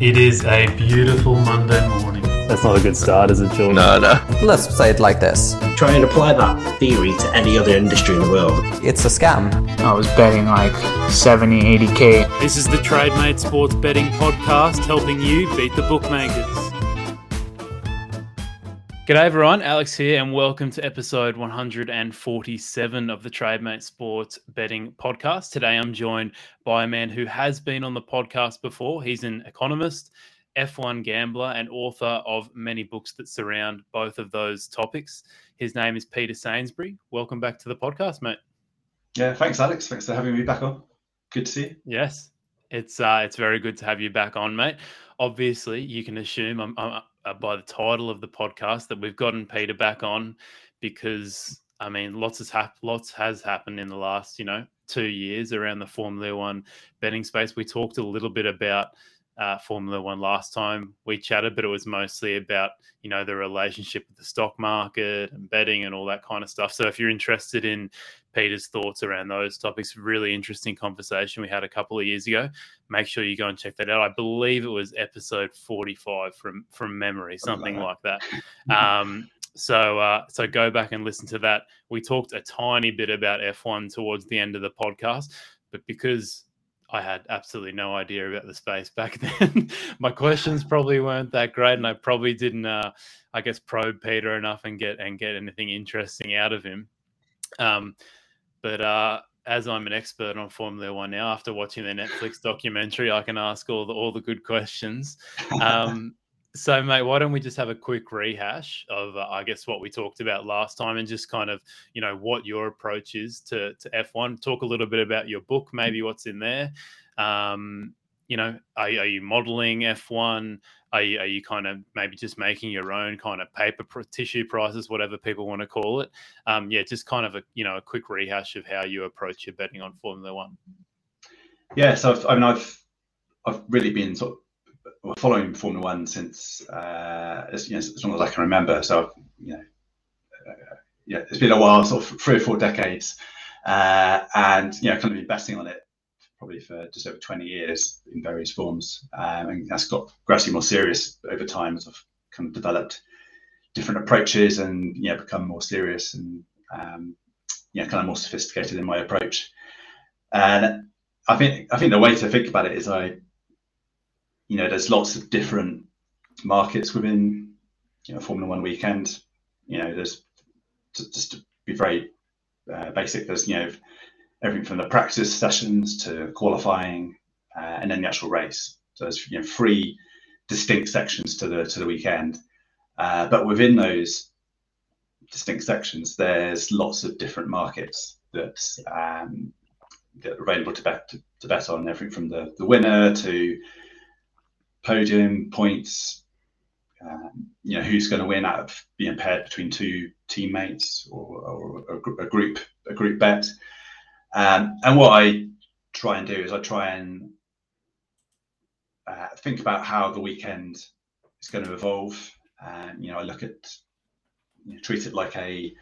It is a beautiful Monday morning. That's not a good start, is it, George? No, no. Let's say it like this Try and apply that theory to any other industry in the world. it's a scam. I was betting like 70, 80K. This is the TradeMate Sports Betting Podcast, helping you beat the bookmakers. G'day everyone, Alex here, and welcome to episode 147 of the TradeMate Sports Betting Podcast. Today I'm joined by a man who has been on the podcast before. He's an economist, F1 gambler, and author of many books that surround both of those topics. His name is Peter Sainsbury. Welcome back to the podcast, mate. Yeah, thanks, Alex. Thanks for having me back on. Good to see you. Yes, it's uh, it's very good to have you back on, mate. Obviously, you can assume I'm, I'm uh, by the title of the podcast that we've gotten Peter back on because I mean, lots has hap- lots has happened in the last you know two years around the Formula One betting space. We talked a little bit about uh, Formula One last time we chatted, but it was mostly about you know the relationship with the stock market and betting and all that kind of stuff. So if you're interested in Peter's thoughts around those topics, really interesting conversation we had a couple of years ago. Make sure you go and check that out. I believe it was episode 45 from from memory, something like that. Um, so uh, so go back and listen to that. We talked a tiny bit about F1 towards the end of the podcast, but because I had absolutely no idea about the space back then. My questions probably weren't that great, and I probably didn't, uh, I guess, probe Peter enough and get and get anything interesting out of him. Um, but uh, as I'm an expert on Formula One now, after watching the Netflix documentary, I can ask all the all the good questions. Um, so, mate, why don't we just have a quick rehash of, uh, I guess, what we talked about last time, and just kind of, you know, what your approach is to to F1. Talk a little bit about your book, maybe what's in there. Um, you know, are, are you modeling F1? Are you, are you kind of maybe just making your own kind of paper tissue prices, whatever people want to call it? Um, yeah, just kind of a you know a quick rehash of how you approach your betting on Formula One. Yeah, so I've, I mean, I've I've really been sort of following Formula One since uh, as, you know, as long as I can remember. So you know, uh, yeah, it's been a while, sort of three or four decades, uh, and you know, kind of been betting on it probably for just over 20 years in various forms. Um, and that's got gradually more serious over time as I've kind of developed different approaches and know become more serious and um, yeah, kind of more sophisticated in my approach. And I think I think the way to think about it is I, you know, there's lots of different markets within you know Formula One weekend. You know, there's just to be very uh, basic. There's you know everything from the practice sessions to qualifying, uh, and then the actual race. So there's you know three distinct sections to the to the weekend, uh, but within those distinct sections, there's lots of different markets that, um, that are available to bet to, to, bet on. Everything from the the winner to podium points. Um, you know who's going to win out of being paired between two teammates or, or a, a group a group bet. Um, and what I try and do is I try and uh, think about how the weekend is going to evolve. And you know, I look at you know, treat it like a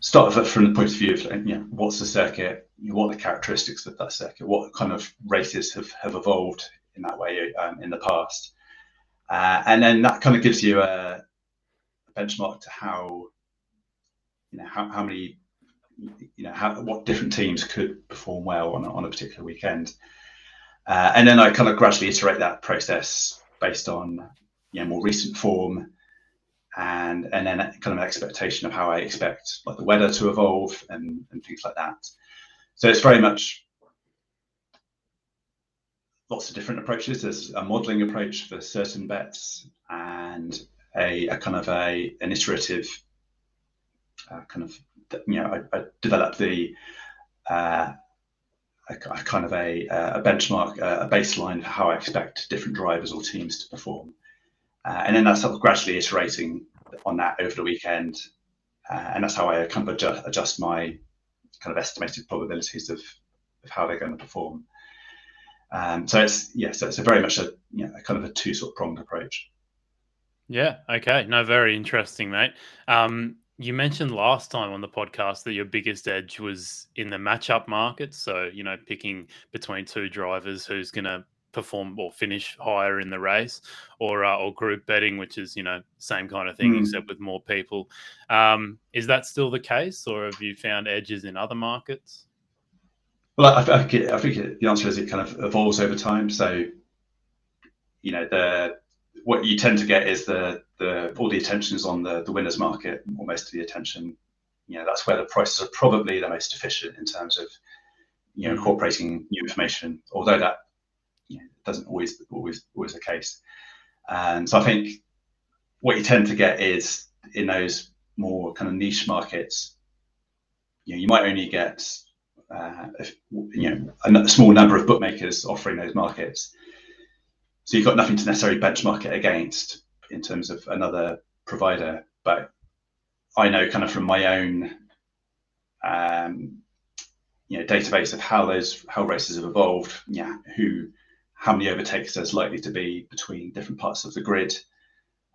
start of it from the point of view of you know what's the circuit, what are the characteristics of that circuit, what kind of races have have evolved in that way um, in the past, uh, and then that kind of gives you a, a benchmark to how you know how, how many you know how, what different teams could perform well on a, on a particular weekend. Uh, and then i kind of gradually iterate that process based on you know more recent form and and then kind of an expectation of how i expect like the weather to evolve and, and things like that. So it's very much lots of different approaches. There's a modeling approach for certain bets and a, a kind of a an iterative uh, kind of you know, I, I developed the uh, a, a, kind of a, a benchmark, a baseline for how I expect different drivers or teams to perform, uh, and then that's sort of gradually iterating on that over the weekend, uh, and that's how I kind of adjust, adjust, my kind of estimated probabilities of, of how they're going to perform. Um, so it's yeah, so it's a very much a you know a kind of a two sort of pronged approach. Yeah. Okay. No, very interesting, mate. Um, you mentioned last time on the podcast that your biggest edge was in the matchup market. So, you know, picking between two drivers who's going to perform or finish higher in the race, or uh, or group betting, which is you know same kind of thing Mm. except with more people. Um, is that still the case, or have you found edges in other markets? Well, I, I think it, I think it, the answer is it kind of evolves over time. So, you know, the what you tend to get is the the all the attention is on the the winners market, or most of the attention. You know, that's where the prices are probably the most efficient in terms of you know Mm. incorporating new information. Although that you know, doesn't always always always the case. And so I think what you tend to get is in those more kind of niche markets, you know, you might only get uh, if, you know a small number of bookmakers offering those markets. So you've got nothing to necessarily benchmark it against in terms of another provider. But I know kind of from my own um, you know database of how those how races have evolved, yeah, who how many overtakes there's likely to be between different parts of the grid,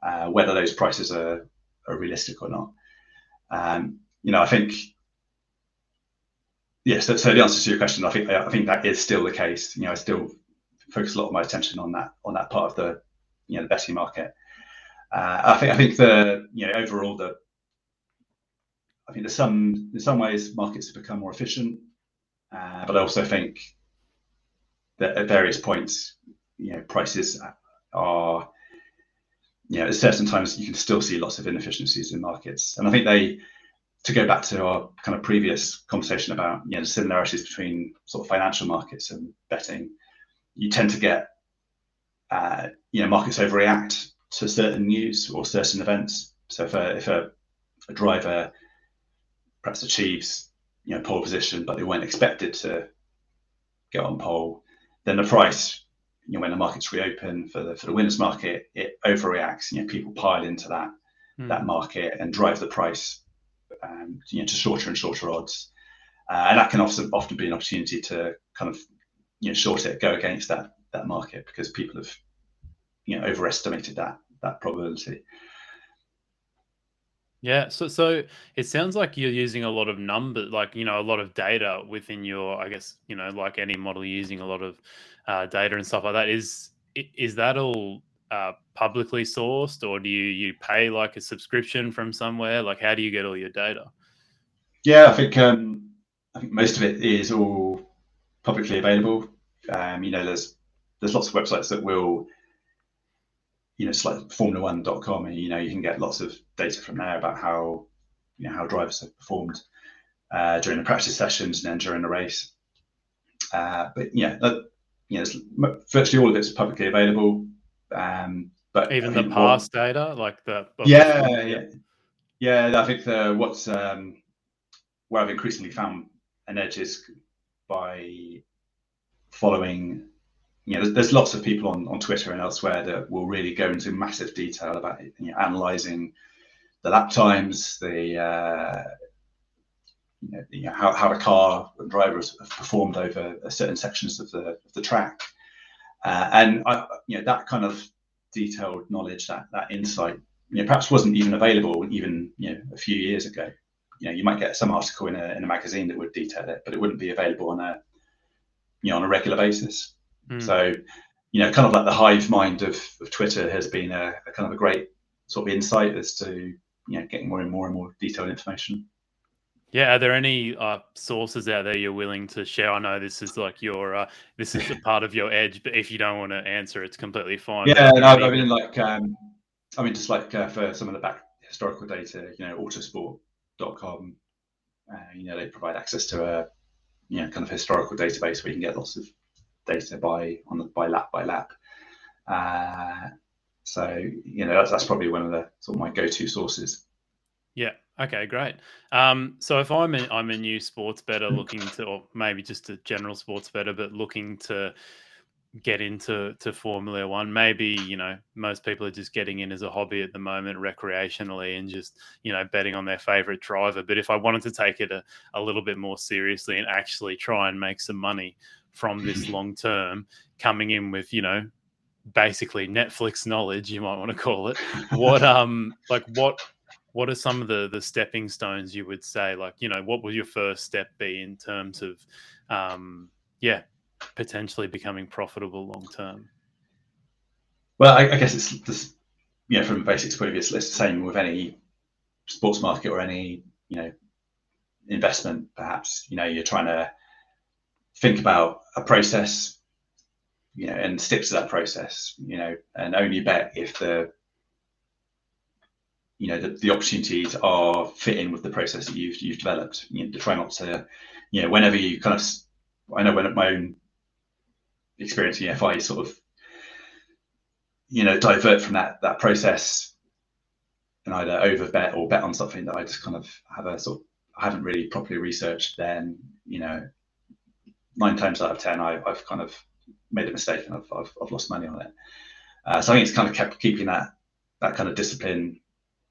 uh, whether those prices are, are realistic or not. Um, you know, I think Yes, so, so the answer to your question, I think I think that is still the case. You know, I still focus a lot of my attention on that on that part of the you know the betting market. Uh, I think I think the you know overall the I think there's some in some ways markets have become more efficient, uh, but I also think that at various points, you know, prices are you know at certain times you can still see lots of inefficiencies in markets, and I think they to go back to our kind of previous conversation about you know similarities between sort of financial markets and betting, you tend to get uh, you know markets overreact to certain news or certain events. So if a if a, a driver perhaps achieves you know pole position, but they weren't expected to get on pole, then the price you know when the markets reopen for the for the winners market, it overreacts. You know people pile into that Hmm. that market and drive the price um, you know, to shorter and shorter odds. Uh, and that can often often be an opportunity to kind of you know short it, go against that that market because people have you know overestimated that that probability. Yeah, so so it sounds like you're using a lot of numbers, like you know, a lot of data within your, I guess, you know, like any model, you're using a lot of uh, data and stuff like that. Is is that all uh, publicly sourced, or do you you pay like a subscription from somewhere? Like, how do you get all your data? Yeah, I think um, I think most of it is all publicly available. Um, you know, there's there's lots of websites that will, you know, it's like Formula1.com, and you know, you can get lots of data from there about how, you know, how drivers have performed uh, during the practice sessions and then during the race. Uh, but yeah, that, you know, it's, virtually all of it's publicly available. Um, but Even the past data, like the yeah, yeah, yeah. I think the what's um, where I've increasingly found an edge is by following. You know, there's, there's lots of people on, on Twitter and elsewhere that will really go into massive detail about you know, analyzing the lap times, the uh, you know, you know, how, how the car and drivers have performed over certain sections of the of the track, uh, and I, you know that kind of detailed knowledge, that that insight, you know, perhaps wasn't even available even you know a few years ago. You know, you might get some article in a in a magazine that would detail it, but it wouldn't be available on a you know on a regular basis. Hmm. So, you know, kind of like the hive mind of, of Twitter has been a, a kind of a great sort of insight as to you know getting more and more and more detailed information. Yeah, are there any uh, sources out there you're willing to share? I know this is like your uh, this is a part of your edge, but if you don't want to answer, it's completely fine. Yeah, no, I mean, like, um, I mean, just like uh, for some of the back historical data, you know, autosport.com, uh, you know, they provide access to a, you know, kind of historical database where you can get lots of data by on the by lap by lap. Uh, so, you know, that's, that's probably one of the sort of my go-to sources. Yeah. Okay. Great. Um, so if I'm a, I'm a new sports bettor looking to, or maybe just a general sports bettor, but looking to get into to Formula One, maybe you know most people are just getting in as a hobby at the moment, recreationally, and just you know betting on their favorite driver. But if I wanted to take it a, a little bit more seriously and actually try and make some money from this long term, coming in with you know basically Netflix knowledge, you might want to call it. What um like what what are some of the the stepping stones you would say like you know what would your first step be in terms of um yeah potentially becoming profitable long term? Well, I, I guess it's just you know from basics point of view, it's the same with any sports market or any you know investment. Perhaps you know you're trying to think about a process, you know, and stick to that process, you know, and only bet if the you know the, the opportunities are fit in with the process that you've you've developed. You know, to try not to, you know, whenever you kind of, I know when my own experience, you if I sort of, you know, divert from that that process and either over bet or bet on something that I just kind of have a sort of I haven't really properly researched, then you know, nine times out of ten, I, have kind of made a mistake and I've, I've, I've lost money on it. Uh, so I think it's kind of kept keeping that that kind of discipline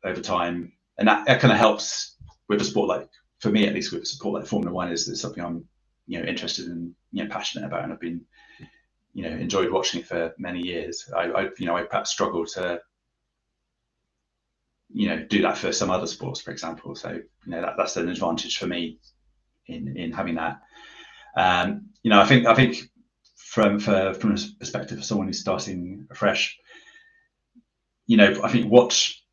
over time, and that, that kind of helps with a sport like for me at least with a sport like Formula One is, is something I'm you know interested and you know, passionate about, and I've been you know enjoyed watching for many years. I, I you know I perhaps struggle to you know do that for some other sports, for example. So you know that, that's an advantage for me in in having that. Um, you know, I think I think from for, from a perspective of someone who's starting afresh, you know, I think watch.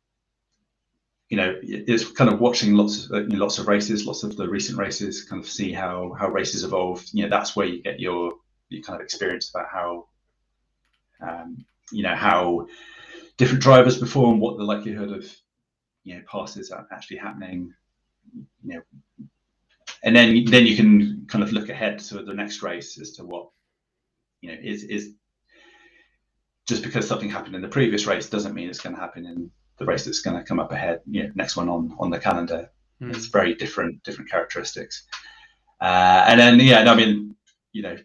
You know, it's kind of watching lots of you know, lots of races, lots of the recent races, kind of see how how races evolve. You know, that's where you get your your kind of experience about how um, you know how different drivers perform, what the likelihood of you know passes are actually happening, you know, and then then you can kind of look ahead to the next race as to what you know is is just because something happened in the previous race doesn't mean it's going to happen in the race that's going to come up ahead. You know, next one on on the calendar. Mm. It's very different different characteristics. Uh, and then yeah, I mean, you know,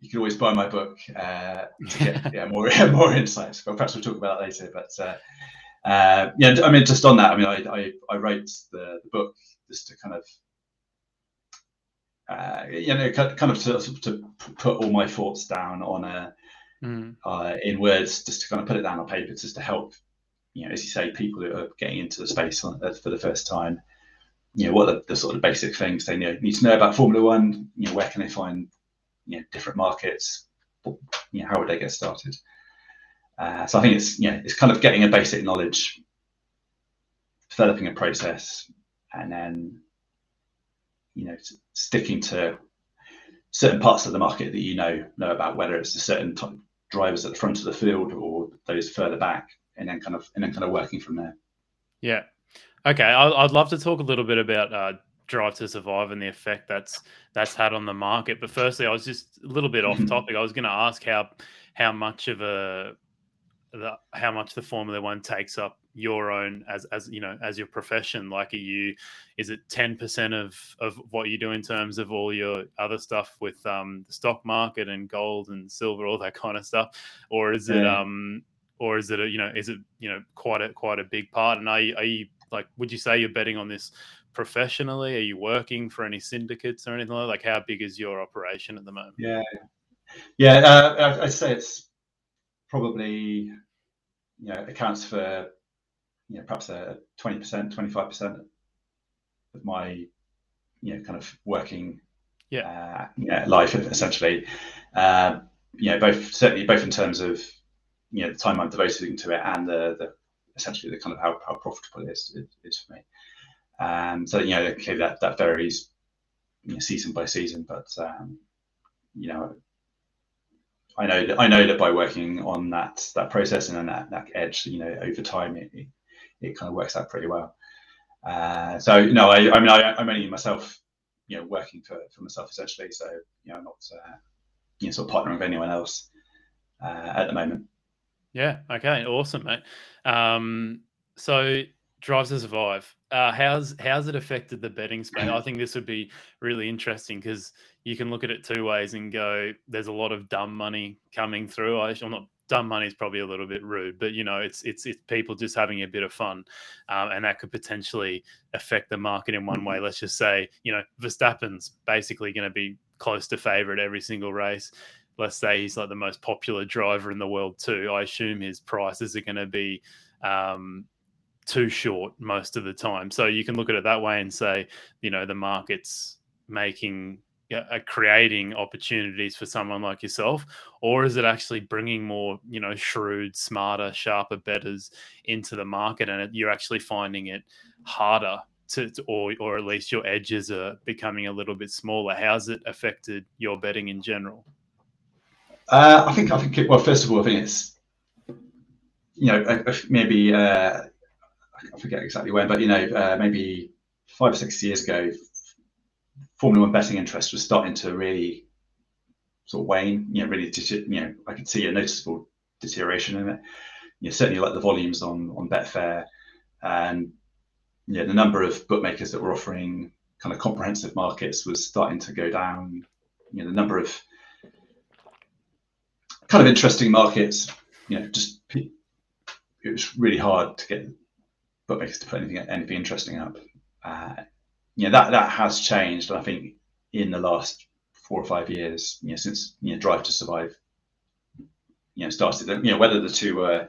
you can always buy my book uh, to get yeah, more more insights. But perhaps we'll talk about that later. But uh, uh, yeah, I mean, just on that, I mean, I I, I wrote the, the book just to kind of uh, you know, kind of to, to put all my thoughts down on a mm. uh, in words, just to kind of put it down on paper, just to help, you know, as you say, people who are getting into the space for the first time, you know, what are the sort of basic things they need to know about Formula One? You know, where can they find, you know, different markets? You know, how would they get started? Uh, so I think it's you know, it's kind of getting a basic knowledge, developing a process, and then you know sticking to certain parts of the market that you know know about, whether it's a certain type drivers at the front of the field or those further back, and then kind of and then kind of working from there. Yeah. Okay, I'd love to talk a little bit about uh, Drive to Survive and the effect that's that's had on the market. But firstly, I was just a little bit off mm-hmm. topic. I was going to ask how how much of a the, how much the Formula One takes up your own as as you know as your profession like are you is it 10% of of what you do in terms of all your other stuff with um the stock market and gold and silver all that kind of stuff or is yeah. it um or is it a, you know is it you know quite a quite a big part? And are you, are you like would you say you're betting on this professionally? Are you working for any syndicates or anything like like how big is your operation at the moment? Yeah. Yeah uh, i'd say it's probably you know accounts for you know perhaps a 20% 25% of my you know kind of working yeah, uh, yeah life essentially. Uh, you know both certainly both in terms of you know the time I'm devoting to it and the, the essentially the kind of how, how profitable it is, it is for me um, so you know okay that that varies you know, season by season but um, you know I know that I know that by working on that that process and that, that edge, you know, over time, it, it kind of works out pretty well. Uh, so no, I, I mean, I, am only myself, you know, working for, for myself essentially. So you know, I'm not, uh, you know, sort of partnering with anyone else uh, at the moment. Yeah. Okay. Awesome, mate. Um, so Drive to Survive. Uh, how's how's it affected the betting space? I think this would be really interesting because you can look at it two ways and go, "There's a lot of dumb money coming through." I, am not dumb money is probably a little bit rude, but you know, it's it's it's people just having a bit of fun, um, and that could potentially affect the market in one way. Let's just say, you know, Verstappen's basically going to be close to favorite every single race. Let's say he's like the most popular driver in the world too. I assume his prices are going to be um, too short most of the time. So you can look at it that way and say, you know, the market's making are creating opportunities for someone like yourself, or is it actually bringing more, you know, shrewd, smarter, sharper bettors into the market, and you're actually finding it harder to, to, or or at least your edges are becoming a little bit smaller. How's it affected your betting in general? Uh, I think I think it, well, first of all, I think it's you know maybe uh, I forget exactly when, but you know uh, maybe five or six years ago, Formula One betting interest was starting to really sort of wane. You know, really, you know, I could see a noticeable deterioration in it. You know, certainly like the volumes on on Betfair and yeah, the number of bookmakers that were offering kind of comprehensive markets was starting to go down. You know, the number of kind of interesting markets, you know, just it was really hard to get bookmakers to put anything anything interesting up. Uh, you know, that that has changed. I think in the last four or five years, you know, since you know, Drive to Survive, you know, started. You know, whether the two were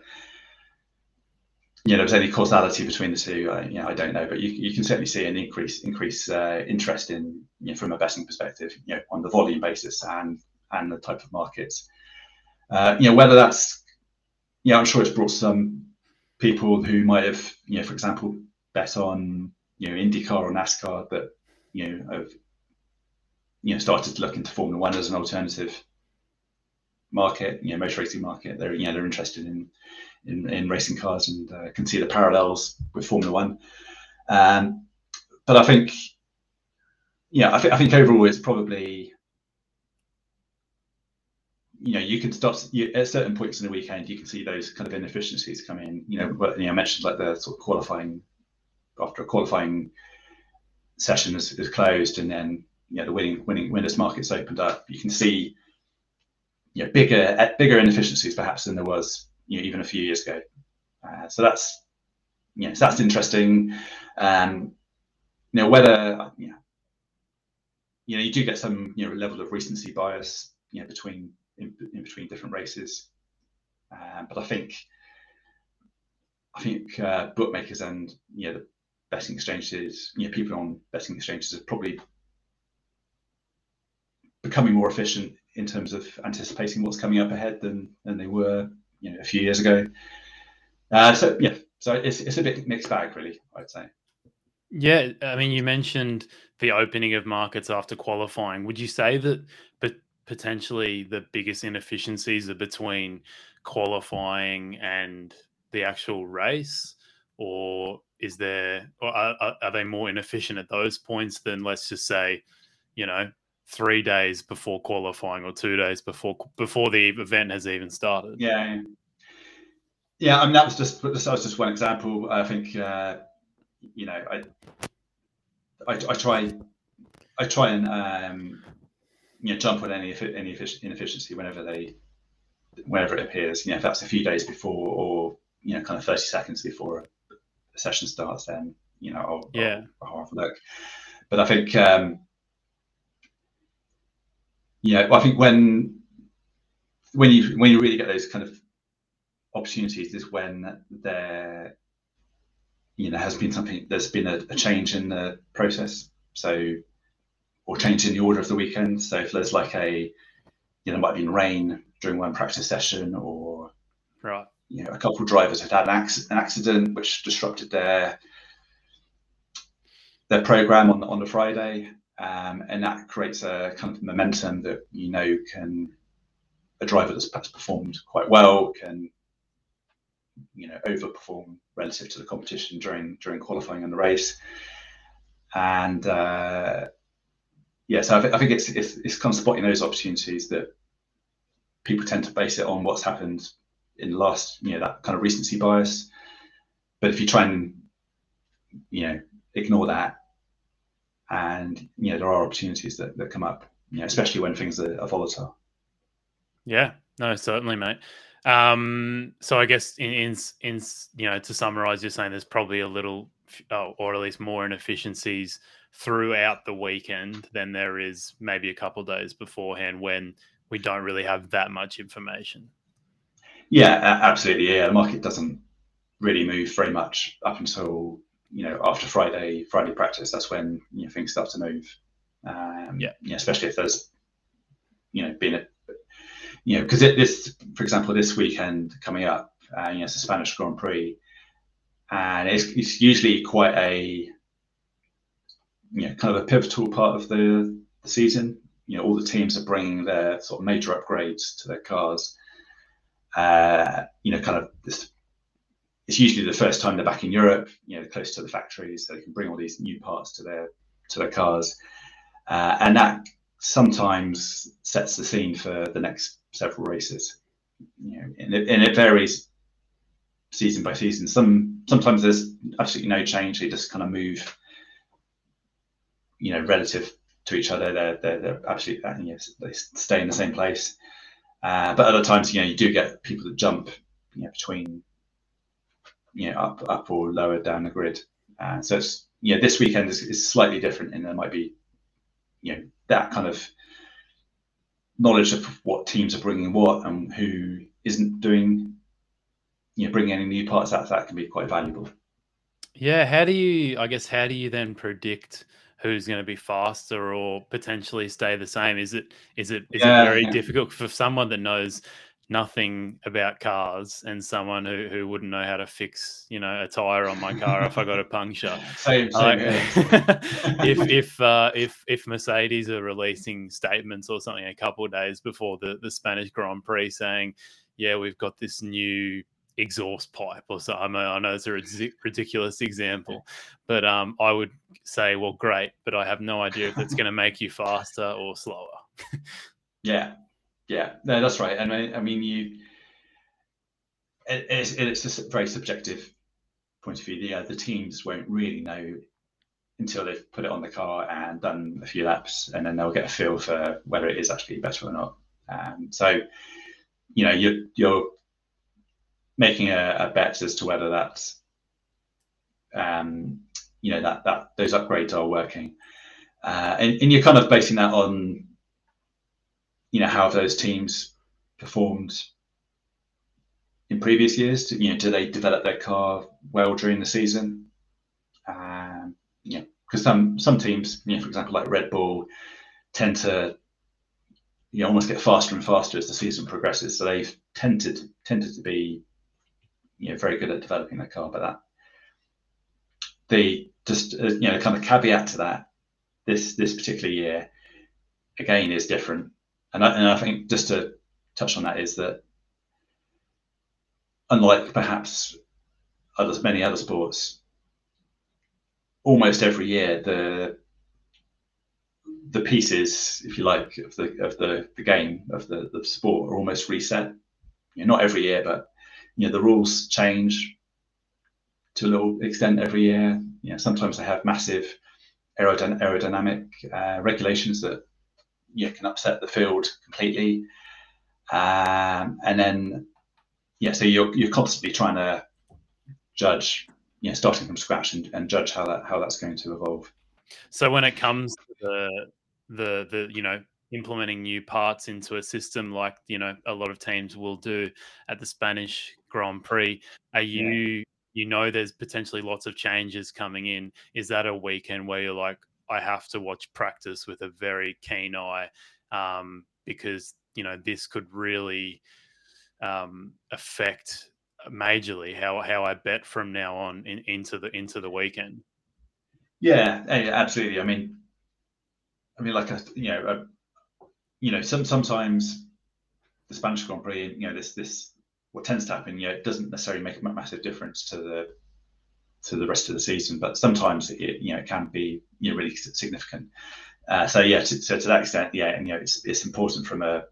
you know, there was any causality between the two, you know, I don't know, but you, you can certainly see an increase increase uh, interest in, you know, from a betting perspective, you know, on the volume basis and and the type of markets. Uh, you know, whether that's, yeah, I'm sure it's brought some people who might have, you know, for example, bet on, you know, IndyCar or NASCAR that, you know, have, you know, started to look into Formula One as an alternative market, you know, motor racing market. They're, you know, they're interested in in, in racing cars and uh, can see the parallels with Formula One. Um, but I think, yeah, I think I think overall it's probably, you know, you can start you, at certain points in the weekend. You can see those kind of inefficiencies come in. You know, but, you know, I mentioned like the sort of qualifying after a qualifying session is, is closed, and then you know the winning winning winners markets opened up. You can see, you know, bigger bigger inefficiencies perhaps than there was you know, even a few years ago. Uh, so that's you know, so that's interesting. Um, you know, whether you know, you know, you do get some you know level of recency bias, you know, between in, in between different races. Uh, but I think I think uh, bookmakers and you know the betting exchanges, you know, people on betting exchanges are probably becoming more efficient in terms of anticipating what's coming up ahead than than they were you know a few years ago. Uh, so yeah, so it's it's a bit mixed bag, really. I'd say. Yeah, I mean, you mentioned the opening of markets after qualifying. Would you say that, but potentially the biggest inefficiencies are between qualifying and the actual race, or is there, or are, are they more inefficient at those points than let's just say, you know, three days before qualifying or two days before before the event has even started. Yeah, yeah. I mean, that was just that was just one example. I think uh, you know, I, I, I try I try and um, you know jump on any any inefficiency whenever they whenever it appears. You know, if that's a few days before or you know, kind of thirty seconds before a session starts, then you know, I'll, yeah, I'll, I'll have a look. But I think um, yeah, well, I think when when you when you really get those kind of opportunities is when there you know has been something there's been a, a, change in the process so or change in the order of the weekend. So if there's like a you know might have been rain during one practice session or right. you know a couple of drivers had had an, accident, an accident which disrupted their their program on on the friday um, and that creates a kind of momentum that you know can a driver that's perhaps performed quite well can you know overperform relative to the competition during during qualifying in the race. And uh, yeah so I, th- I think it's, it's it's kind of spotting those opportunities that people tend to base it on what's happened in the last you know that kind of recency bias. But if you try and you know ignore that and you know there are opportunities that, that come up you know especially when things are, are volatile. Yeah. No certainly mate. Um so i guess in in in you know to summarize you're saying there's probably a little oh, or at least more inefficiencies throughout the weekend than there is maybe a couple days beforehand when we don't really have that much information yeah absolutely yeah the market doesn't really move very much up until you know after Friday Friday practice, that's when you know, things start to move. Um, Yeah. know, especially if there's, you know, been a, you know, because this, for example, this weekend coming up, uh, you know, it's the Spanish Grand Prix, and it's, it's usually quite a, you know, kind of a pivotal part of the, the season. You know, all the teams are bringing their sort of major upgrades to their cars. Uh, you know, kind of this. It's usually the first time they're back in Europe. You know, close to the factories, so they can bring all these new parts to their to their cars, uh, and that sometimes sets the scene for the next several races. You know, and it, and it varies season by season. Some sometimes there's absolutely no change; they just kind of move. You know, relative to each other, they're they're, they're absolutely uh, you know, they stay in the same place. Uh, but other times, you know, you do get people that jump, you know, between, you know, up up or lower down the grid. Uh, so it's you know, this weekend is, is slightly different, and there might be, you know, that kind of knowledge of what teams are bringing what and who isn't doing, you know, bringing any new parts out. That can be quite valuable. Yeah, how do you? I guess how do you then predict who's going to be faster or potentially stay the same? Is it is it is Yeah, it very yeah. difficult for someone that knows nothing about cars and someone who, who wouldn't know how to fix you know a tire on my car if I got a puncture? Same, same. Like, here. if if uh, if if Mercedes are releasing statements or something a couple of days before the the Spanish Grand Prix saying, "Yeah, we've got this new exhaust pipe," or so I, mean, I know it's a ridiculous example, but um, I would say, "Well, great," but I have no idea if it's going to make you faster or slower. Yeah, yeah, no, that's right. And I, I mean, you, it, it's, it's just a very subjective point of view. Yeah, the teams won't really know until they've put it on the car and done a few laps, and then they'll get a feel for whether it is actually better or not. Um, so, you know, you're you're making a, a bet as to whether that's, um, you know, that that those upgrades are working, uh, and, and you're kind of basing that on you know, how those teams performed in previous years? You know, do they develop their car well during the season? Um, know, because some some teams, you know, for example, like Red Bull, tend to you almost get faster and faster as the season progresses. So they've tended tended to be, you know, very good at developing their car. But that the just uh, you know, kind of caveat to that, this this particular year, again, is different and I, and I think just to touch on that is that unlike perhaps others, many other sports, almost every year the the pieces, if you like, of the of the, the game of the, the sport are almost reset. You know, not every year, but you know the rules change to a little extent every year. You know, sometimes they have massive aerodyn- aerodynamic uh, regulations that know, can upset the field completely. Um, and then, yeah, so you're you're constantly trying to judge, you know, starting from scratch and, and judge how that how that's going to evolve. So when it comes to the the the you know implementing new parts into a system like you know a lot of teams will do at the Spanish Grand Prix, are you you know there's potentially lots of changes coming in? Is that a weekend where you're like, I have to watch practice with a very keen eye um, because you know this could really um, affect majorly how how I bet from now on in, into the into the weekend. Yeah, absolutely. I mean, I mean, like a, you know, a, you know, some sometimes the Spanish Grand Prix, you know, this this what tends to happen, know, it doesn't necessarily make a massive difference to the to the rest of the season, but sometimes it you know it can be you know really significant. Uh, so yeah, to, so to that extent, yeah, and you know, it's it's important from a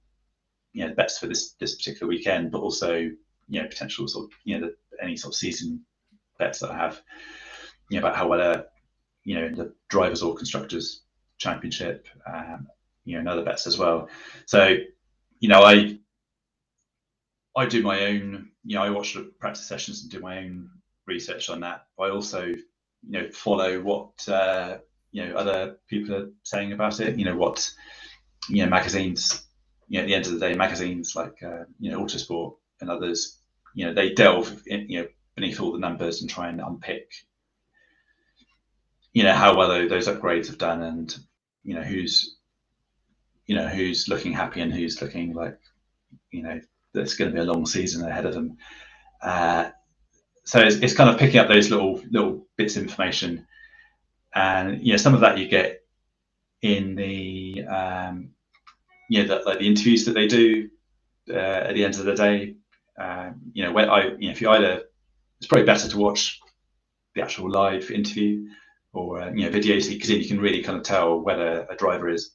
you know bets for this this particular weekend, but also you know potential sort of you know the, any sort of season bets that I have, you know, about how well a you know, the drivers or constructors championship, um, you know, and other bets as well. So, you know, I I do my own, you know, I watch the practice sessions and do my own research on that. I also, you know, follow what uh, you know other people are saying about it. You know what, you know, magazines. You know, at the end of the day, magazines like uh, you know Autosport and others, you know, they delve in, you know beneath all the numbers and try and unpick you know how well those upgrades have done and you know who's you know who's looking happy and who's looking like you know there's going to be a long season ahead of them. Uh, so it's, it's kind of picking up those little little bits of information, and you know some of that you get in the um, you know the, like the interviews that they do uh, at the end of the day. Um, you know, when I you know if you either it's probably better to watch the actual live interview or uh, you know videos because then you can really kind of tell whether a driver is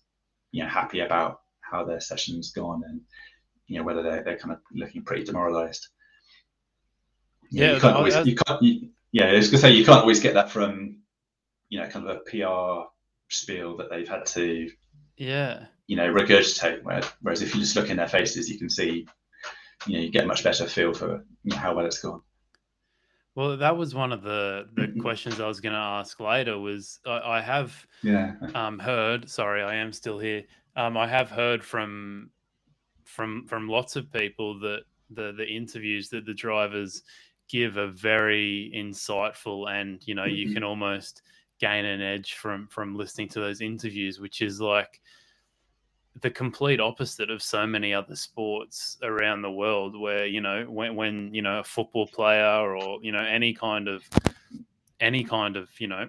you know happy about how their session's gone and you know whether they're, they're kind of looking pretty demoralized. You know, Yeah, you can't always you can't you, yeah I was gonna say you can't always get that from you know kind of a PR spiel that they've had to Yeah. you know regurgitate where, whereas if you just look in their faces you can see you know you get a much better feel for you know, how well it's gone Well, that was one of the the questions I was going to ask later. Was I, I have yeah um, heard? Sorry, I am still here. Um, I have heard from from from lots of people that the the interviews that the drivers give are very insightful, and you know you Mhm. can almost gain an edge from from listening to those interviews, which is like the complete opposite of so many other sports around the world where you know when when you know a football player or you know any kind of any kind of you know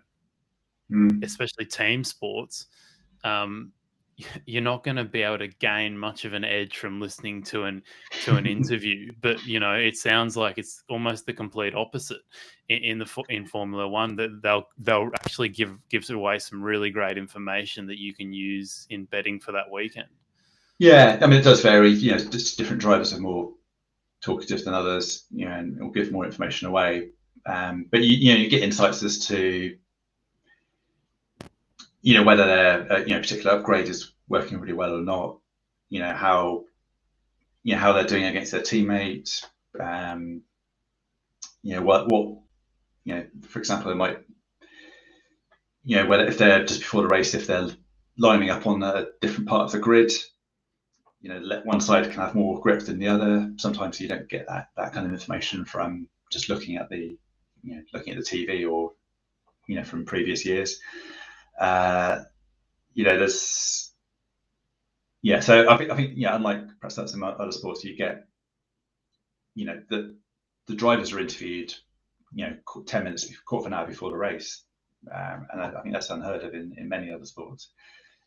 Mm. especially team sports, um, you're not going to be able to gain much of an edge from listening to an to an interview. But you know, it sounds like it's almost the complete opposite in, in the in Formula One. That they'll they'll actually give gives away some really great information that you can use in betting for that weekend. Yeah, I mean it does vary. You know, just different drivers are more talkative than others. You know, and will give more information away. Um, but you, you know, you get insights as to you know whether their uh, you know particular upgrade is working really well or not. You know how you know how they're doing against their teammates. Um, you know what what you know. For example, it might you know whether if they're just before the race if they're lining up on a different part of the grid you know, let one side can have more grip than the other. Sometimes you don't get that that kind of information from just looking at the, you know, looking at the TV or, you know, from previous years. Uh, you know, there's, yeah. So I think I think yeah, unlike perhaps that's in other sports, you get, you know, the the drivers are interviewed, you know, ten minutes, before, quarter of an hour before the race, um, and I, I think that's unheard of in in many other sports.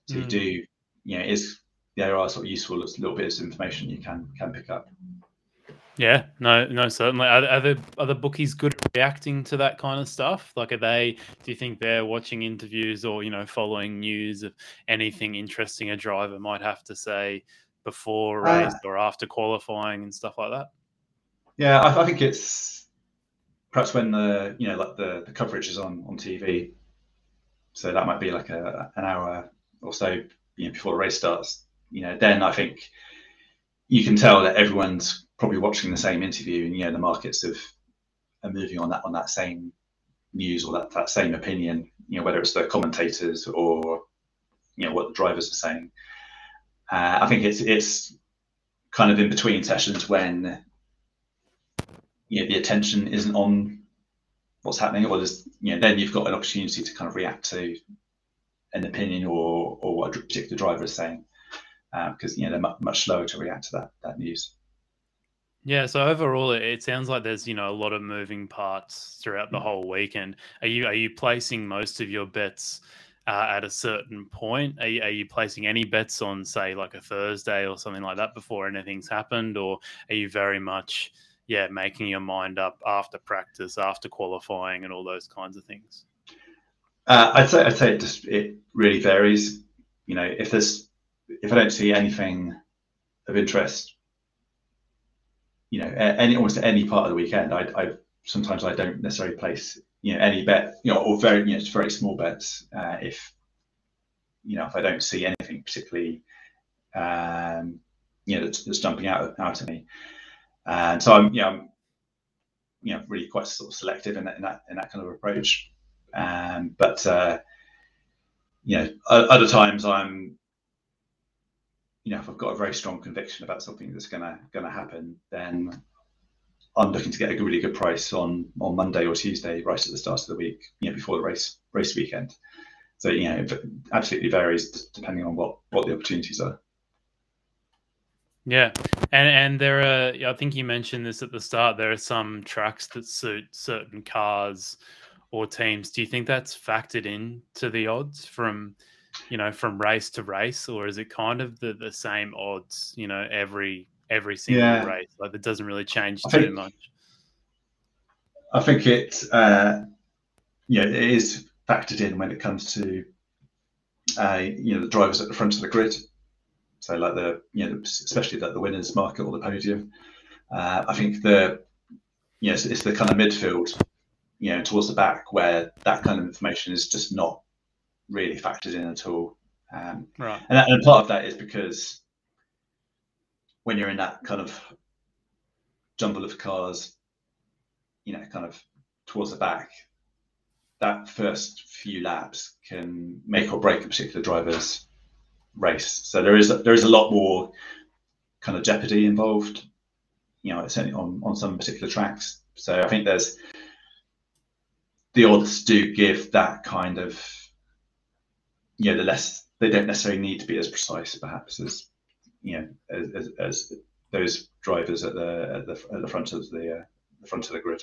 So you Mm. do, you know, is there are sort of useful little bits of information you can can pick up. Yeah, no, no, certainly. Are, are the are the bookies good at reacting to that kind of stuff? Like, are they? Do you think they're watching interviews or you know following news of anything interesting a driver might have to say before Uh, race or after qualifying and stuff like that? Yeah, I, I think it's perhaps when the you know like the, the coverage is on on TV, so that might be like a an hour or so you know before the race starts. You know, then I think you can tell that everyone's probably watching the same interview, and you know the markets have are moving on that on that same news or that, that same opinion. You know, whether it's the commentators or you know what the drivers are saying. Uh, I think it's it's kind of in between sessions when you know the attention isn't on what's happening, or there's you know then you've got an opportunity to kind of react to an opinion or or what a particular driver is saying because you know they're much, much slower to react to that that news. Yeah, so overall, it, it sounds like there's you know a lot of moving parts throughout the whole weekend. Are you are you placing most of your bets uh, at a certain point? Are you, are you placing any bets on say like a Thursday or something like that before anything's happened, or are you very much yeah making your mind up after practice, after qualifying, and all those kinds of things? Uh, I'd say I'd say it just it really varies. You know, if there's if I don't see anything of interest, you know, any almost any part of the weekend, I, I sometimes I don't necessarily place you know any bet, you know, or very you know very small bets uh, if you know if I don't see anything particularly um, you know that's, that's jumping out out at me, and so I'm you know I'm you know really quite sort of selective in that in that, in that kind of approach. Um, but uh, you know, other times I'm, you know, if I've got a very strong conviction about something that's gonna gonna happen, then I'm looking to get a really good price on on Monday or Tuesday, right at the start of the week, you know, before the race race weekend. So you know, it absolutely varies depending on what what the opportunities are. Yeah, and and there are. I think you mentioned this at the start. There are some tracks that suit certain cars or teams. Do you think that's factored in to the odds from, you know, from race to race, or is it kind of the the same odds? You know, every every single Yeah. race, like it doesn't really change I too think- much. I think it, uh, yeah, it is factored in when it comes to, uh, you know, the drivers at the front of the grid. So, like the, you know, especially the, the winners market or the podium. Uh, I think the, you know, it's, it's the kind of midfield, you know, towards the back where that kind of information is just not really factored in at all. Um, Right. and, that, and part of that is because when you're in that kind of jumble of cars, you know, kind of towards the back, that first few laps can make or break a particular driver's race. So there is there is a lot more kind of jeopardy involved, you know, certainly on on some particular tracks. So I think there's the odds do give that kind of you know the less they don't necessarily need to be as precise perhaps as you know as, as, as those drivers at the at the at the front of the uh, the front of the grid.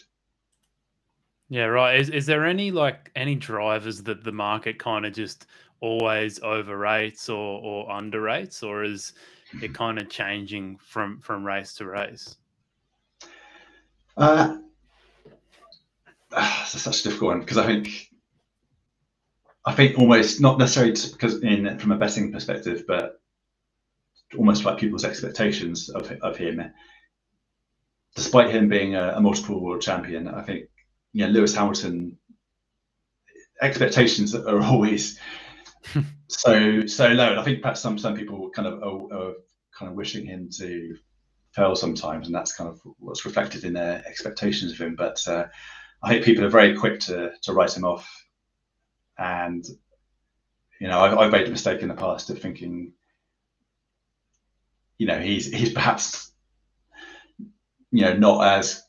Yeah, right. Is is there any like any drivers that the market kind of just always overrates or or underrates, or is it kind of changing from from race to race? Uh, that's such a difficult one because I think I think almost not necessarily just because in from a betting perspective, but almost like people's expectations of of him. Despite him being a, a multiple world champion, I think you know Lewis Hamilton expectations are always so so low, and I think perhaps some some people kind of are, are kind of wishing him to fail sometimes, and that's kind of what's reflected in their expectations of him. But uh, I think people are very quick to to write him off, and you know I've, I've made a mistake in the past of thinking, you know, he's he's perhaps you know not as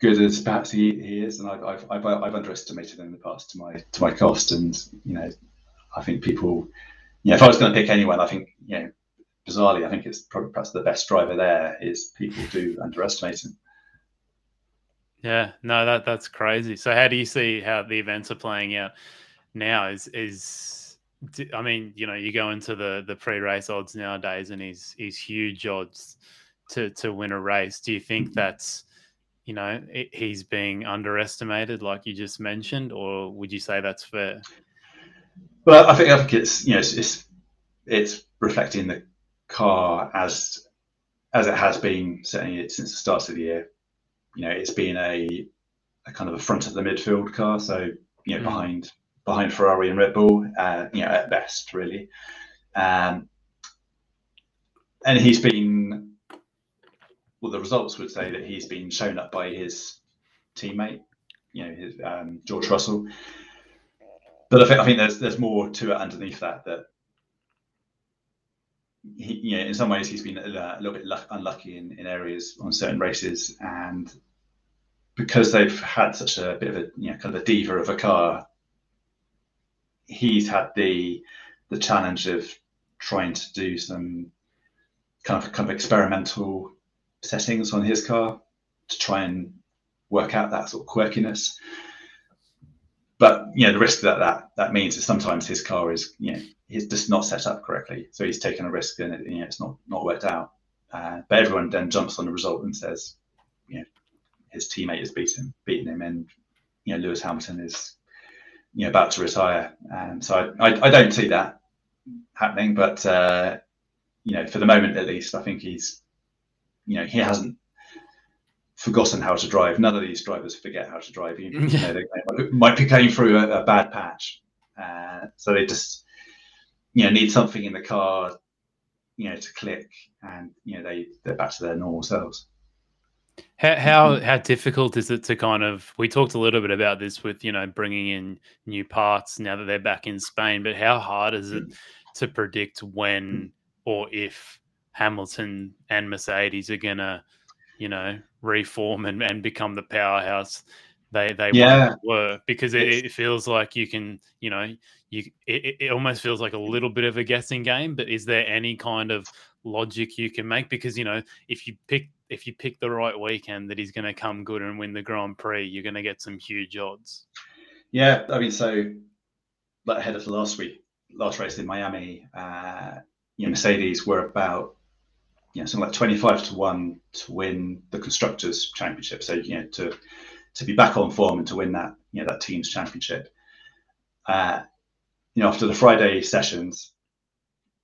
good as perhaps he, he is, and I've, I've I've I've underestimated him in the past to my to my cost, and you know I think people, you know, if I was going to pick anyone, I think you know bizarrely, I think it's probably perhaps the best driver there is people do underestimate him. Yeah, no, that that's crazy. So, how do you see how the events are playing out now? Is is I mean, you know, you go into the the pre-race odds nowadays, and he's he's huge odds to to win a race. Do you think that's you know he's being underestimated, like you just mentioned, or would you say that's fair? Well, I think I think it's you know it's it's, it's reflecting the car as as it has been certainly since the start of the year. You know, it's been a, a kind of a front of the midfield car, so you know Mm. behind behind Ferrari and Red Bull, uh, you know at best really. Um, and he's been well. The results would say that he's been shown up by his teammate, you know, his um, George Russell. But I think I think there's there's more to it underneath that that he, you know, in some ways he's been a, little bit luck, unlucky in, in areas on certain races, and because they've had such a bit of a you know kind of a diva of a car, he's had the the challenge of trying to do some kind of kind of experimental settings on his car to try and work out that sort of quirkiness. But you know the risk that that that means is sometimes his car is you know he's just not set up correctly. So he's taken a risk and it, you know it's not not worked out. Uh, but everyone then jumps on the result and says you know his teammate has beaten beaten him and you know lewis hamilton is you know about to retire and so i i, I don't see that happening but uh you know for the moment at least i think he's you know he hasn't forgotten how to drive. None of these drivers forget how to drive. You, you know, they, they might be going through a, a bad patch, uh, so they just you know need something in the car, you know, to click, and you know they they're back to their normal selves. How how mm-hmm. how difficult is it to kind of? We talked a little bit about this with you know bringing in new parts now that they're back in Spain, but how hard is it mm. to predict when mm. or if Hamilton and Mercedes are gonna, you know, reform and, and become the powerhouse they they Yeah. won't because it, it feels like you can you know you it, it- almost feels like a little bit of a guessing game but is there any kind of logic you can make because you know if you pick if you pick the right weekend that he's going to come good and win the grand prix you're going to get some huge odds Yeah, I mean, so like ahead of the last week, last race in Miami, uh, you know, Mercedes were about you know something like twenty five to one to win the constructors championship. So you know to to be back on form and to win that you know that team's championship. Uh, you know, after the Friday sessions,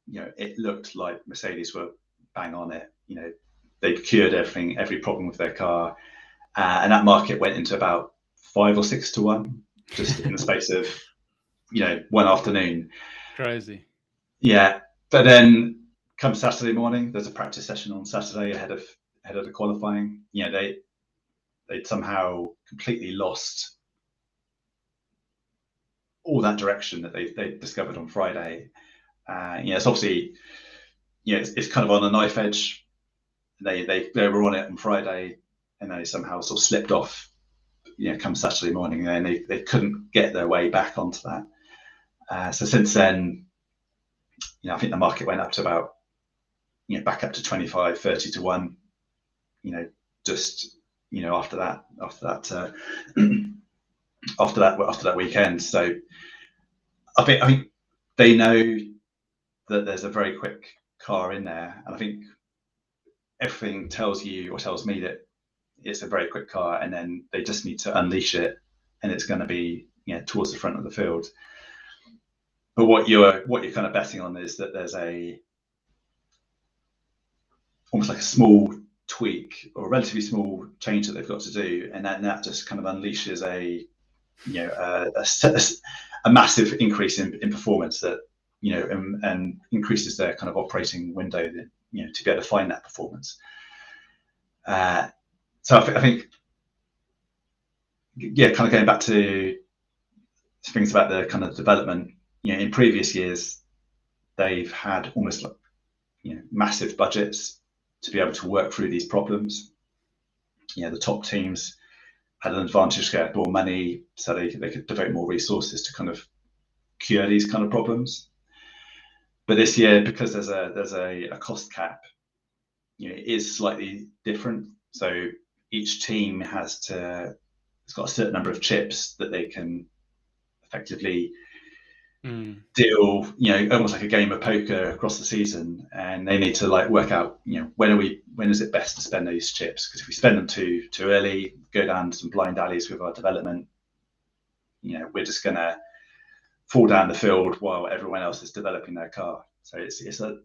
you know, it looked like Mercedes were bang on it. You know, they'd cured everything, every problem with their car, uh, and that market went into about five or six to one just in the space of you know one afternoon. crazy Yeah, but then come Saturday morning, there's a practice session on Saturday ahead of ahead of the qualifying. You know they they'd somehow completely lost all that direction that they they discovered on Friday. Uh, you know, it's obviously you know it's, it's kind of on a knife edge. They they they were on it on Friday, and then they somehow sort of slipped off. You know, come Saturday morning, and they, they couldn't get their way back onto that. Uh, so since then, you know, I think the market went up to about, you know, back up to 25, 30 to one, you know, just, you know, after that, after that, uh, after that, after that weekend. So I think, I think they know that there's a very quick car in there. And I think everything tells you or tells me that it's a very quick car and then they just need to unleash it and it's going to be, you know, towards the front of the field but what you're what you're kind of betting on is that there's a almost like a small tweak or a relatively small change that they've got to do, and then that just kind of unleashes a you know a massive increase in, in performance that you know and, and increases their kind of operating window that, you know to be able to find that performance. Uh, so I, th- I think yeah, kind of going back to things about the kind of development you know, in previous years, they've had almost like you know massive budgets to be able to work through these problems. You know, the top teams had an advantage to get more money, so they, they could devote more resources to kind of cure these kind of problems. But this year, because there's a there's a, a cost cap, you know, it is slightly different. So each team has to it's got a certain number of chips that they can effectively Mm. deal, you know, almost like a game of poker across the season, and they need to like work out, you know, when are we, when is it best to spend those chips? Because if we spend them too too early, go down some blind alleys with our development, you know, we're just gonna fall down the field while everyone else is developing their car. So it's it's a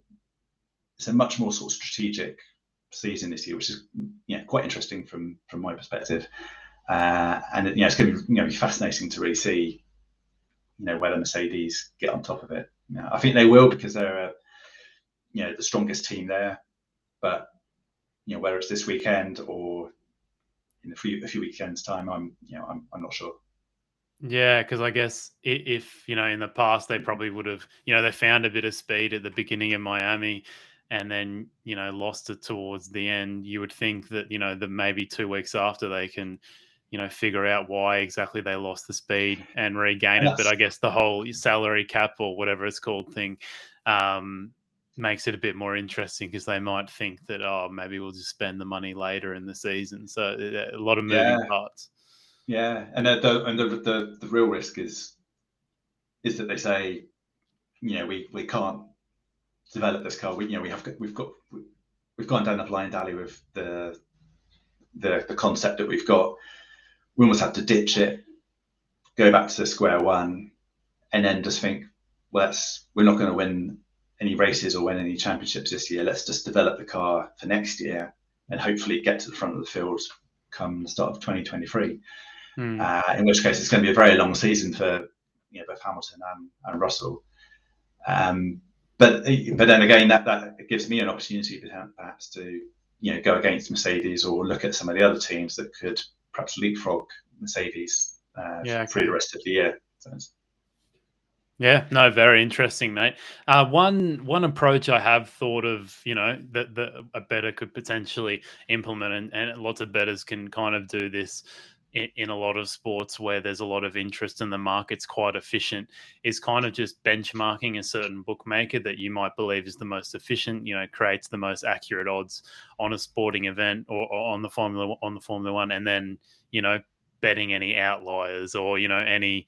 it's a much more sort of strategic season this year, which is yeah quite interesting from from my perspective. Uh, and you know, it's going to be you know fascinating to really see you know whether Mercedes get on top of it. You know, I think they will because they're a, you know the strongest team there. But you know whether it's this weekend or in a few a few weekends time, I'm you know I'm I'm not sure. Yeah, because I guess if you know in the past they probably would have you know they found a bit of speed at the beginning of Miami, and then you know lost it towards the end. You would think that you know that maybe two weeks after they can you know figure out why exactly they lost the speed and regain it. But I guess the whole salary cap or whatever it's called thing um, makes it a bit more interesting because they might think that oh maybe we'll just spend the money later in the season. So uh, a lot of moving Yeah. parts. Yeah, and the, the and the, the the real risk is is that they say, you know, we we can't develop this car. We you know we have we've got we've gone down the blind alley with the the the concept that we've got. We almost have to ditch it, go back to the square one, and then just think, well, that's, we're not going to win any races or win any championships this year. Let's just develop the car for next year and hopefully get to the front of the field come the start of 2023 Hmm. uh, in which case it's going to be a very long season for you know, both Hamilton and, and Russell. Um, but but then again, that that gives me an opportunity perhaps to you know go against Mercedes or look at some of the other teams that could perhaps leapfrog Mercedes uh, Yeah, through the rest of the year. So Yeah, no, very interesting, mate. Uh, one one approach I have thought of, you know, that, that a bettor could potentially implement, and, and lots of bettors can kind of do this in, in a lot of sports where there's a lot of interest and the market's quite efficient is kind of just benchmarking a certain bookmaker that you might believe is the most efficient, you know, creates the most accurate odds on a sporting event or, or on the Formula on the Formula One, and then you know betting any outliers or you know any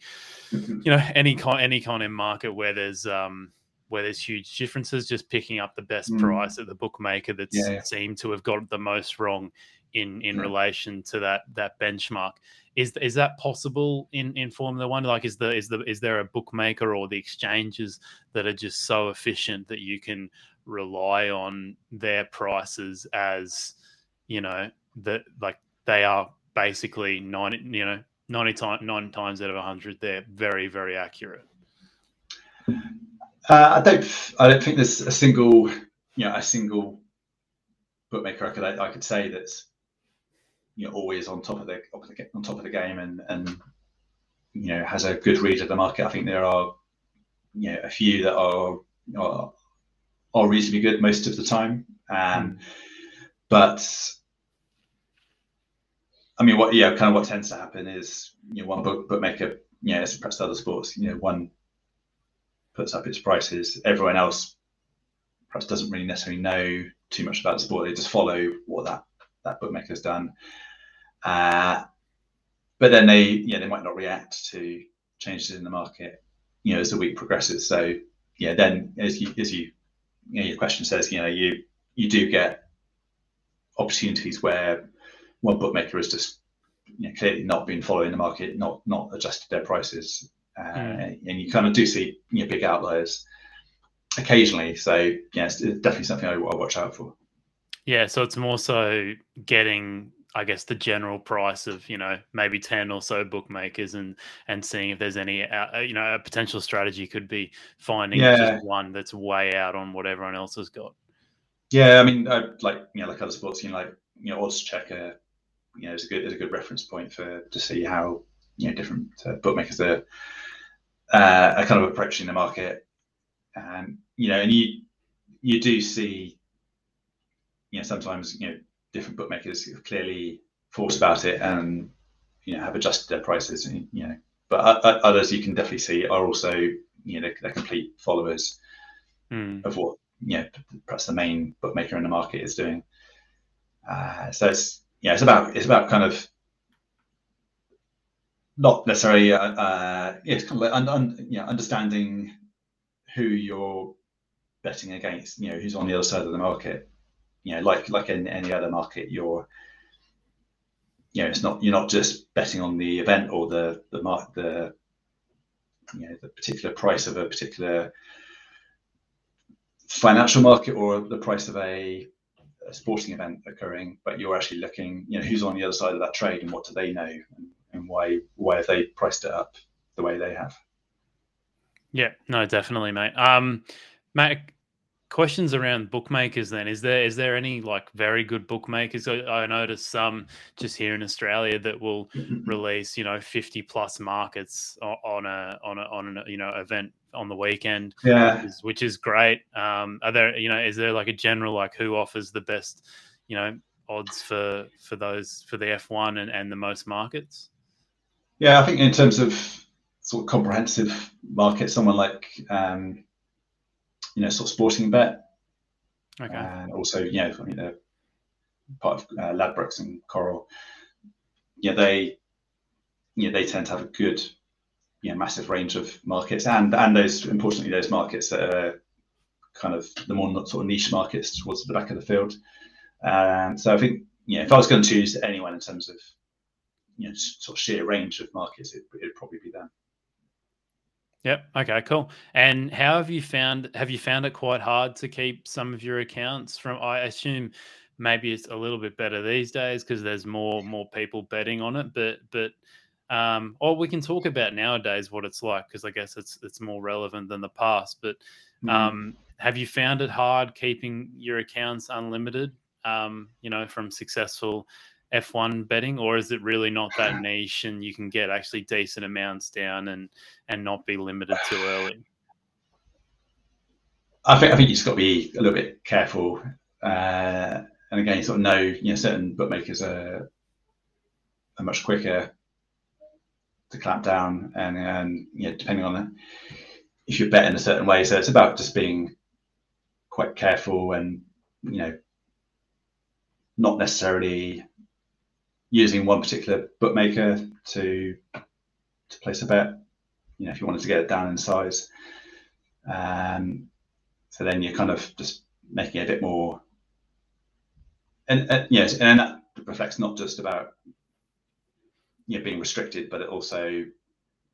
you know any kind any kind of market where there's um where there's huge differences just picking up the best Mm. price at the bookmaker that Yeah, yeah. seemed to have got the most wrong in in Yeah. relation to that that benchmark is is that possible in in formula 1 like is the is the is there a bookmaker or the exchanges that are just so efficient that you can rely on their prices as you know that like they are basically 90 you know 90 times 9 times out of 100 they're very very accurate Uh, I don't. I don't think there's a single, you know, a single bookmaker I could I could say that's, you know, always on top of the on top of the game and and you know has a good read of the market. I think there are, you know, a few that are are, are reasonably good most of the time. Um, but I mean, what yeah, kind of what tends to happen is you know one book bookmaker, you know, as perhaps other sports, you know, one puts up its prices. Everyone else perhaps doesn't really necessarily know too much about the sport. They just follow what that that bookmaker's done. Uh, but then they, yeah, they might not react to changes in the market, you know, as the week progresses. So yeah, then as you as you, you know, your question says, you know, you you do get opportunities where one bookmaker has just you know, clearly not been following the market, not not adjusted their prices, uh, Mm. and you kind of do see you know, big outliers occasionally. So yes, it's definitely something I, I watch out for. Yeah, so it's more so getting, I guess, the general price of you know maybe ten or so bookmakers and and seeing if there's any uh, you know a potential strategy could be finding Yeah. just one that's way out on what everyone else has got. Yeah, I mean, I, like you know, like other sports, you know, like you know, Oddschecker, you know, is a good is a good reference point for to see how you know different uh, bookmakers are uh, are kind of approaching the market, and you know, and you you do see, you know, sometimes you know different bookmakers have clearly thought about it and you know have adjusted their prices, and, you know, but others you can definitely see are also you know they're, complete followers Hmm. of what you know perhaps the main bookmaker in the market is doing. Uh, so it's yeah, it's about it's about kind of not necessarily uh, uh, yeah, it's kind of like un, un, you know, understanding who you're betting against. You know, who's on the other side of the market. You know, like like in any other market, you're you know, it's not you're not just betting on the event or the the mark the you know the particular price of a particular financial market or the price of a, a sporting event occurring, but you're actually looking, you know, who's on the other side of that trade and what do they know and, and why why have they priced it up the way they have. Yeah, no, definitely, mate. Um, Matt, questions around bookmakers. Then is there is there any like very good bookmakers? I, I noticed some just here in Australia that will release you know 50 plus markets on a on a on a you know event on the weekend Yeah. which is, which is great um are there you know is there like a general like who offers the best you know odds for for those for the f1 and and the most markets Yeah, I think in terms of sort of comprehensive market, someone like um, you know, sort of Sportingbet, okay and also you know, I mean, they're part of uh, Ladbrokes and Coral. Yeah, they you know, they tend to have a good, you know, massive range of markets, and and those importantly those markets that are kind of the more not sort of niche markets towards the back of the field. Um, so I think you know, if I was going to choose anyone in terms of you know, sort of sheer range of markets, it, it'd probably be them. Yep. Okay. Cool. And how have you found? Have you found it quite hard to keep some of your accounts from? I assume maybe it's a little bit better these days because there's more more people betting on it. But but um, or we can talk about nowadays what it's like because I guess it's it's more relevant than the past. But um, have you found it hard keeping your accounts unlimited? Um, you know, from successful F1 betting, or is it really not that niche and you can get actually decent amounts down and and not be limited too early? I think I think you just got to be a little bit careful, uh, and again, you sort of know you know certain bookmakers are are much quicker to clamp down, and and you know, depending on it, if you're betting a certain way. So it's about just being quite careful and you know not necessarily using one particular bookmaker to to place a bet. You know, if you wanted to get it down in size, um, so then you're kind of just making it a bit more. And, and yes, and that reflects not just about you know being restricted, but it also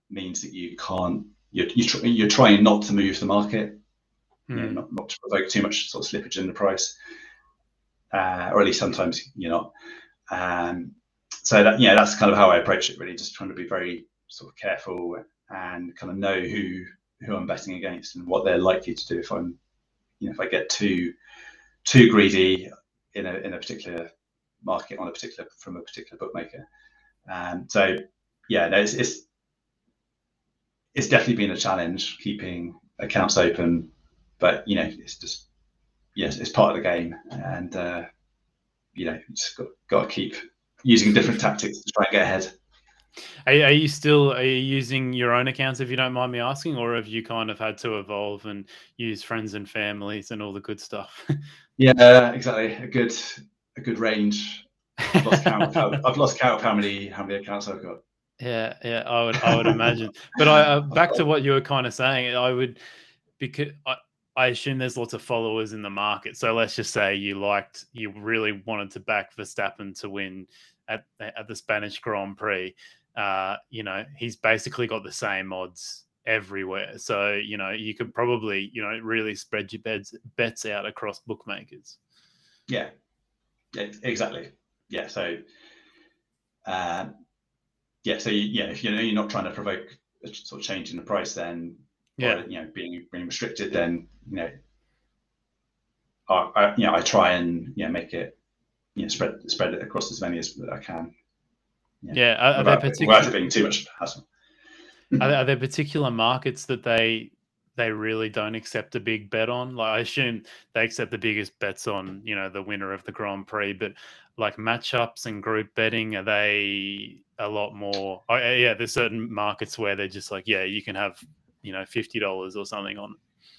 means that you can't. You're you're, tr- you're trying not to move the market, you know, Hmm. not not to provoke too much sort of slippage in the price, uh, or at least sometimes you're not. Um, so that yeah, that's kind of how I approach it. Really, just trying to be very sort of careful and kind of know who who I'm betting against and what they're likely to do if I'm, you know, if I get too too greedy in a in a particular market on a particular from a particular bookmaker. Um, so yeah, no, it's, it's it's definitely been a challenge keeping accounts open, but you know, it's just yes, it's part of the game, and uh, you know, just got, got to keep using different tactics to try and get ahead. Are, are you still are you using your own accounts if you don't mind me asking, or have you kind of had to evolve and use friends and families and all the good stuff? Yeah, exactly. A good a good range. I've lost count of how, I've lost count of how many how many accounts I've got. Yeah, yeah, I would, I would imagine. But I, uh, back to what you were kind of saying, I would, because I, I assume there's lots of followers in the market. So let's just say you liked, you really wanted to back Verstappen to win at at the Spanish Grand Prix. Uh, you know, he's basically got the same odds everywhere. So you know, you could probably, you know, really spread your bets bets out across bookmakers. Yeah, yeah, exactly. Yeah, so um, yeah, so yeah, if you know you're not trying to provoke a sort of change in the price, then Yeah. or, you know being being restricted, then you know, I, I you know I try and you know make it you know spread spread it across as many as I can. Yeah, are, are there without, particular without it being too much hassle. are there, are there particular markets that they they really don't accept a big bet on? Like I assume they accept the biggest bets on, you know, the winner of the Grand Prix, but like matchups and group betting, are they a lot more? Oh, yeah, yeah, there's certain markets where they're just like, yeah, you can have, you know, fifty dollars or something on.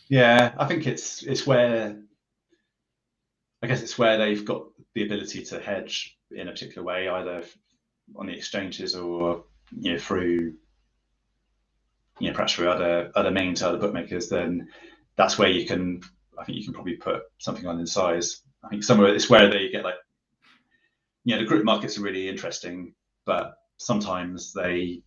Yeah, I think it's it's where I guess it's where they've got the ability to hedge in a particular way, either on the exchanges or you know through you know perhaps through other other means, other bookmakers. Then that's where you can I think you can probably put something on in size. I think somewhere it's where they get like you know the group markets are really interesting, but sometimes they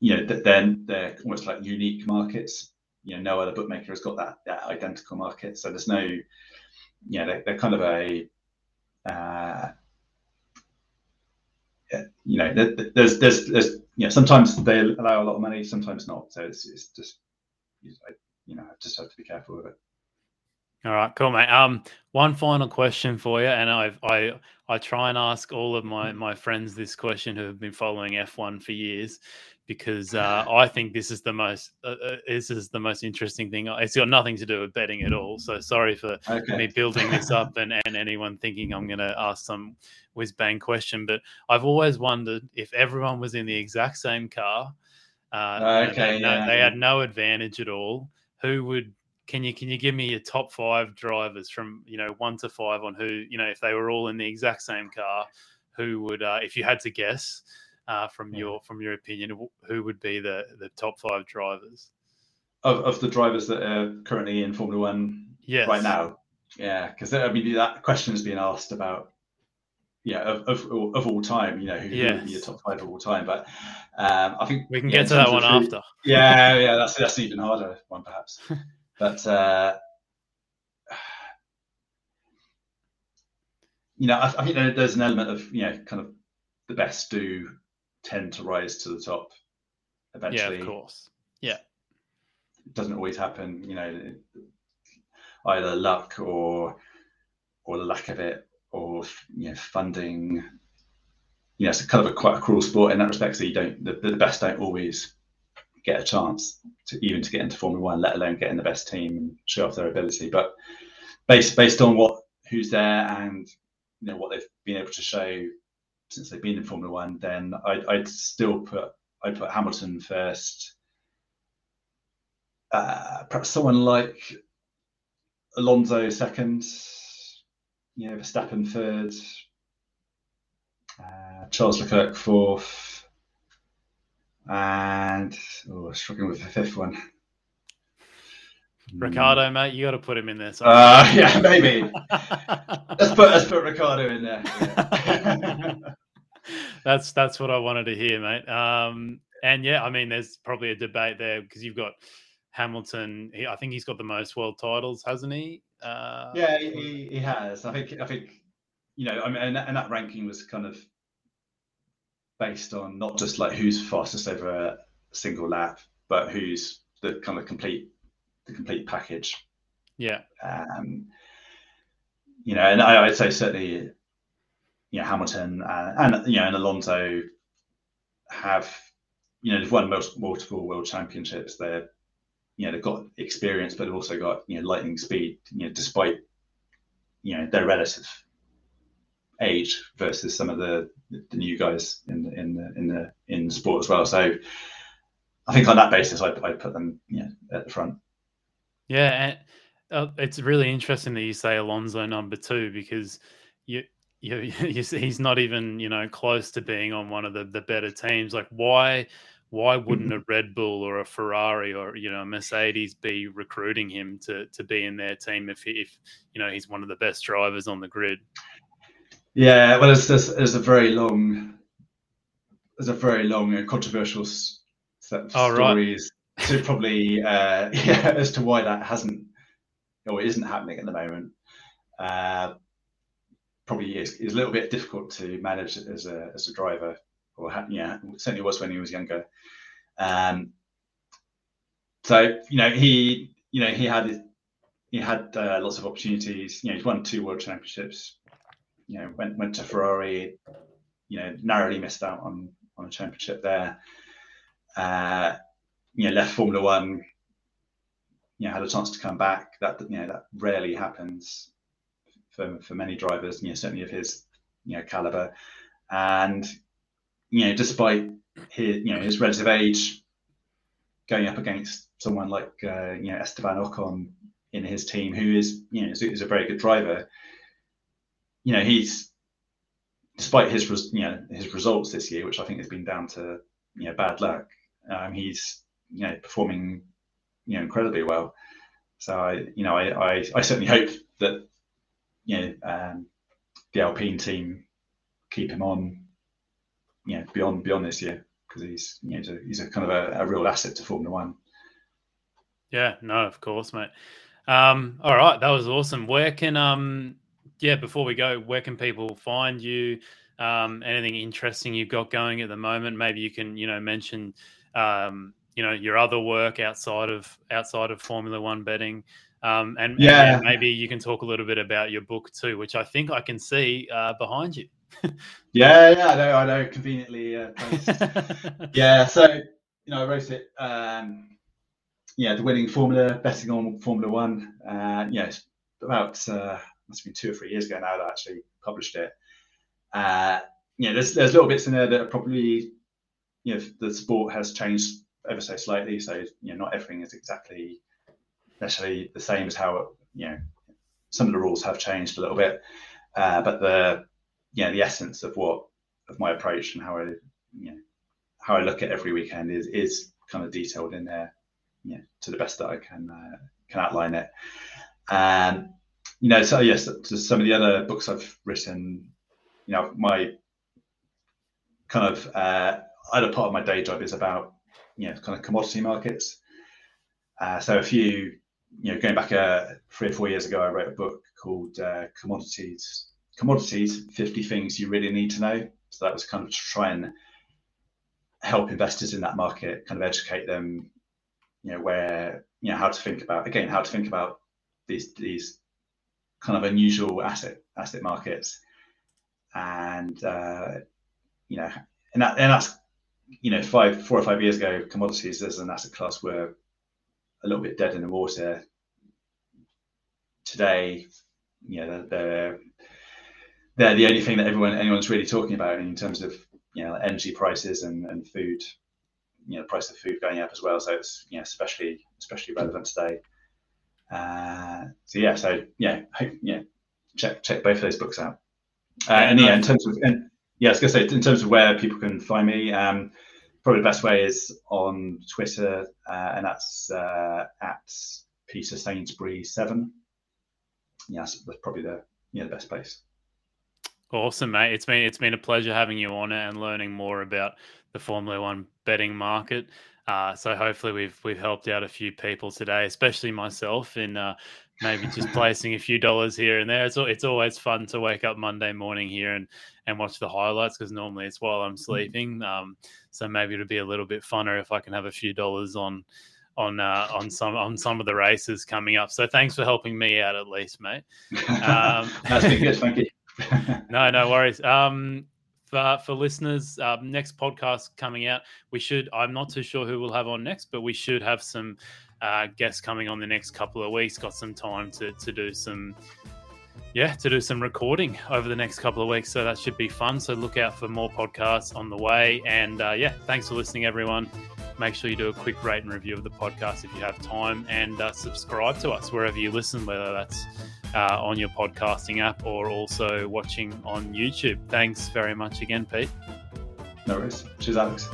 you know th- then they're almost like unique markets. You know no other bookmaker has got that that identical market. So there's no you know they're, they're kind of a uh, you know there- there- there's there's there's you know sometimes they allow a lot of money sometimes not. So it's, it's just you know I just have to be careful with it All right, cool, mate. Um, one final question for you, and I've I I try and ask all of my my friends this question who have been following F1 for years, because uh, I think this is the most uh, uh, this is the most interesting thing. It's got nothing to do with betting at all. So sorry for okay me building this up and, and anyone thinking I'm going to ask some whiz bang question. But I've always wondered if everyone was in the exact same car, uh, Okay, they, no- they had no advantage at all. Who would can you can you give me your top five drivers from you know one to five on who you know if they were all in the exact same car, who would uh, if you had to guess. Uh, from Yeah. your from your opinion, who would be the the top five drivers? of, of the drivers that are currently in Formula One Yes, right now. Yeah, because I mean that question has been asked about, yeah, of, of, of all time. You know, who, who would be your top five of all time? But um, I think we can yeah, get to that one who- after. Yeah, yeah, that's that's an even harder one perhaps. but uh, you know, I, I think there, there's an element of you know, kind of the best do tend to rise to the top eventually Yeah, of course. Yeah, it doesn't always happen you know either luck or or the lack of it or you know funding. You know it's kind of a quite a cruel sport in that respect so you don't the, the best don't always get a chance to even to get into formula one let alone get in the best team and show off their ability but based based on what who's there and you know what they've been able to show since they've been in Formula One, then I'd, I'd still put I'd put Hamilton first. Uh, perhaps someone like Alonso second, you know, Verstappen third, uh, Charles Leclerc fourth, and oh, struggling with the fifth one. Ricciardo, mate, you got to put him in there. Uh, yeah, maybe. let's put let's put Ricciardo in there. Yeah. that's that's what I wanted to hear, mate. Um, and yeah, I mean, there's probably a debate there because you've got Hamilton. He, I think he's got the most world titles, hasn't he? Uh, yeah, he, he has. I think I think you know, I mean, and, and that ranking was kind of based on not just like who's fastest over a single lap, but who's the kind of complete the complete package. Yeah. Um, you know, and I, would say certainly, you know, Hamilton uh, and you know, and Alonso have, you know, they've won most, multiple world championships. They're, you know, they've got experience, but they've also got you know lightning speed. You know, despite you know their relative age versus some of the the new guys in the in the in the in sport as well. So I think on that basis, I'd, I'd put them you know, at the front. Yeah, uh, it's really interesting that you say Alonso number two because you, you, you he's not even you know close to being on one of the, the better teams. Like why why wouldn't a Red Bull or a Ferrari or you know a Mercedes be recruiting him to to be in their team if he, if you know he's one of the best drivers on the grid? Yeah, well, it's there's, there's a very long it's a very long and controversial set of oh, stories to probably uh, yeah, as to why that hasn't or isn't happening at the moment. Uh, probably is, is a little bit difficult to manage as a as a driver, or ha- yeah, certainly was when he was younger. Um, so you know he you know he had he had uh, lots of opportunities. You know he's won two world championships. You know went went to Ferrari. You know narrowly missed out on on a championship there. Uh, you know, left Formula One, you know, had a chance to come back. That you know, that rarely happens for for many drivers. You know, certainly of his you know caliber, and you know, despite his you know his relative age, going up against someone like uh, you know Esteban Ocon in his team, who is you know is, is a very good driver. You know, he's despite his you know his results this year, which I think has been down to you know bad luck. Um, he's you know performing you know incredibly well. So I you know I I, I certainly hope that you know um, the Alpine team keep him on you know beyond beyond this year because he's you know he's a, he's a kind of a, a, real asset to Formula One. Yeah, no, of course, mate. Um, all right, that was awesome. Where can um yeah, before we go, where can people find you? Um, anything interesting you've got going at the moment? Maybe you can, you know, mention um, you know your other work outside of outside of Formula One betting. Um, and, yeah. and, maybe you can talk a little bit about your book too, which I think I can see uh, behind you. yeah, yeah, I know, I know, conveniently uh, yeah, so you know, I wrote it. Um, yeah, the winning formula, betting on Formula One. Uh, yeah, it's about uh, must have been two or three years ago now that I actually published it. Uh, yeah, there's there's little bits in there that are probably you know the sport has changed ever so slightly. So you know, not everything is exactly necessarily the same as how you know some of the rules have changed a little bit, uh, but the you know the essence of what of my approach and how I you know how I look at every weekend is is kind of detailed in there, know, to the best that I can uh, can outline it. Um, you know, so yes, some of the other books I've written, you know, my kind of uh, other part of my day job is about you know kind of commodity markets. Uh, so a few, you know, going back uh, three or four years ago, I wrote a book called uh, Commodities. Commodities: Fifty Things You Really Need to Know. So that was kind of to try and help investors in that market, kind of educate them, you know, where you know how to think about again how to think about these these kind of unusual asset asset markets, and uh, you know, and that and that's you know, five, four or five years ago, commodities as an asset class were a little bit dead in the water. Today, you know, they're they're the only thing that everyone anyone's really talking about in terms of you know energy prices and, and food you know the price of food going up as well. So it's you know especially especially relevant today uh, so yeah so yeah hope, yeah check check both of those books out uh, and yeah in terms of and yeah I was gonna say in terms of where people can find me um, probably the best way is on Twitter uh, and that's uh, at Peter Sainsbury seven yes that's probably the yeah the best place Awesome, mate. It's been it's been a pleasure having you on and learning more about the Formula One betting market. Uh, so hopefully we've we've helped out a few people today, especially myself, in uh, maybe just placing a few dollars here and there. It's it's always fun to wake up Monday morning here and and watch the highlights because normally it's while I'm mm-hmm. sleeping. Um, so maybe it'll be a little bit funner if I can have a few dollars on on uh, on some on some of the races coming up. So thanks for helping me out at least, mate. Um, That's good. Thank you. no, no worries. Um, for, for listeners, um, next podcast coming out, we should. I'm not too sure who we'll have on next, but we should have some uh, guests coming on the next couple of weeks. Got some time to to do some, yeah, to do some recording over the next couple of weeks. So that should be fun. So look out for more podcasts on the way. And uh, yeah, thanks for listening, everyone. Make sure you do a quick rate and review of the podcast if you have time, and uh, subscribe to us wherever you listen, whether that's uh, on your podcasting app or also watching on YouTube. Thanks very much again, Pete. No worries. Cheers, Alex.